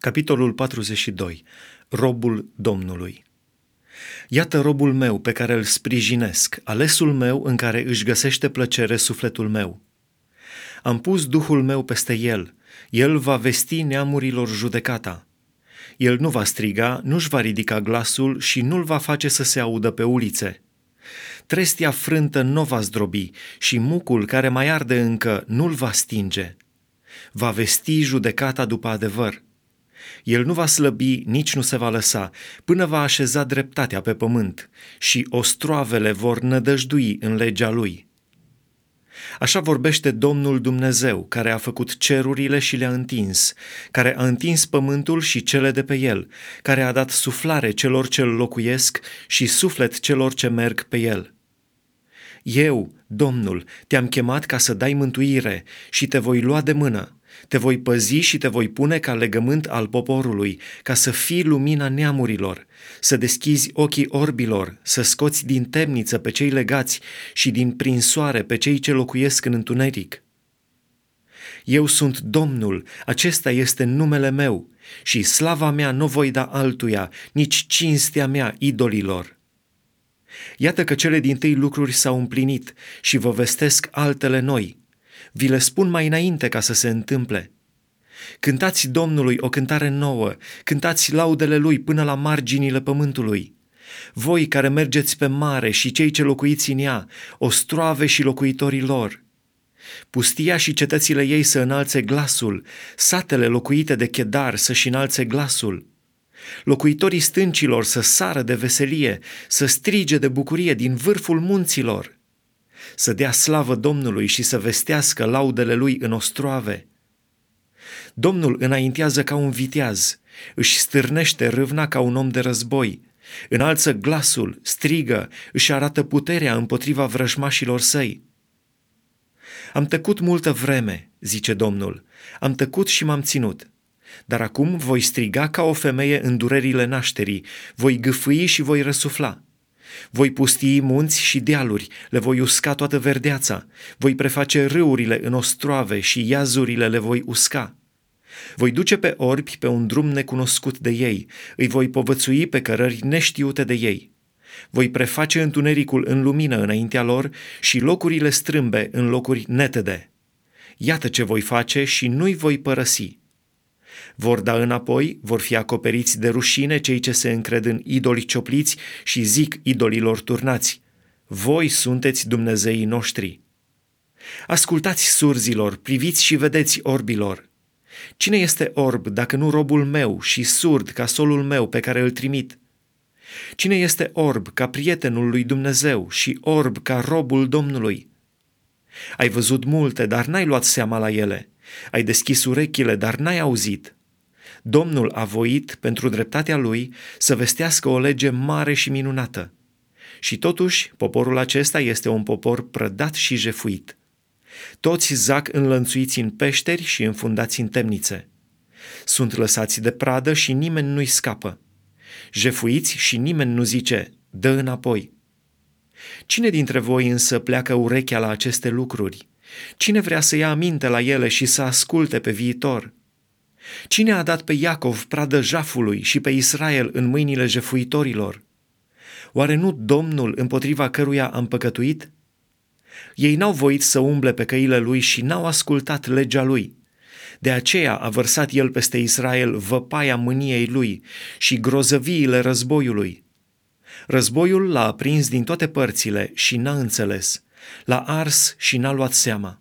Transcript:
Capitolul 42. Robul Domnului. Iată robul meu pe care îl sprijinesc, alesul meu în care își găsește plăcere sufletul meu. Am pus Duhul meu peste el, el va vesti neamurilor judecata. El nu va striga, nu-și va ridica glasul și nu-l va face să se audă pe ulițe. Trestia frântă nu va zdrobi și mucul care mai arde încă nu-l va stinge. Va vesti judecata după adevăr el nu va slăbi, nici nu se va lăsa, până va așeza dreptatea pe pământ și ostroavele vor nădăjdui în legea lui. Așa vorbește Domnul Dumnezeu, care a făcut cerurile și le-a întins, care a întins pământul și cele de pe el, care a dat suflare celor ce locuiesc și suflet celor ce merg pe el. Eu, Domnul, te-am chemat ca să dai mântuire și te voi lua de mână te voi păzi și te voi pune ca legământ al poporului, ca să fii lumina neamurilor, să deschizi ochii orbilor, să scoți din temniță pe cei legați și din prinsoare pe cei ce locuiesc în întuneric. Eu sunt Domnul, acesta este numele meu și slava mea nu voi da altuia, nici cinstea mea idolilor. Iată că cele din tâi lucruri s-au împlinit și vă vestesc altele noi – vi le spun mai înainte ca să se întâmple. Cântați Domnului o cântare nouă, cântați laudele Lui până la marginile pământului. Voi care mergeți pe mare și cei ce locuiți în ea, ostroave și locuitorii lor. Pustia și cetățile ei să înalțe glasul, satele locuite de chedar să-și înalțe glasul. Locuitorii stâncilor să sară de veselie, să strige de bucurie din vârful munților – să dea slavă Domnului și să vestească laudele lui în ostroave. Domnul înaintează ca un viteaz, își stârnește râvna ca un om de război, înalță glasul, strigă, își arată puterea împotriva vrăjmașilor săi. Am tăcut multă vreme, zice Domnul, am tăcut și m-am ținut. Dar acum voi striga ca o femeie în durerile nașterii, voi gâfâi și voi răsufla. Voi pustii munți și dealuri, le voi usca toată verdeața, voi preface râurile în ostroave și iazurile le voi usca. Voi duce pe orbi pe un drum necunoscut de ei, îi voi povățui pe cărări neștiute de ei. Voi preface întunericul în lumină înaintea lor și locurile strâmbe în locuri netede. Iată ce voi face și nu-i voi părăsi vor da înapoi, vor fi acoperiți de rușine cei ce se încred în idoli ciopliți și zic idolilor turnați, voi sunteți Dumnezeii noștri. Ascultați surzilor, priviți și vedeți orbilor. Cine este orb dacă nu robul meu și surd ca solul meu pe care îl trimit? Cine este orb ca prietenul lui Dumnezeu și orb ca robul Domnului? Ai văzut multe, dar n-ai luat seama la ele. Ai deschis urechile, dar n-ai auzit. Domnul a voit, pentru dreptatea lui, să vestească o lege mare și minunată. Și totuși, poporul acesta este un popor prădat și jefuit. Toți zac înlănțuiți în peșteri și înfundați în temnițe. Sunt lăsați de pradă și nimeni nu-i scapă. Jefuiți și nimeni nu zice, dă înapoi. Cine dintre voi însă pleacă urechea la aceste lucruri? Cine vrea să ia aminte la ele și să asculte pe viitor? Cine a dat pe Iacov pradă jafului și pe Israel în mâinile jefuitorilor? Oare nu Domnul împotriva căruia am păcătuit? Ei n-au voit să umble pe căile lui și n-au ascultat legea lui. De aceea a vărsat el peste Israel văpaia mâniei lui și grozăviile războiului. Războiul l-a aprins din toate părțile și n-a înțeles, l-a ars și n-a luat seama.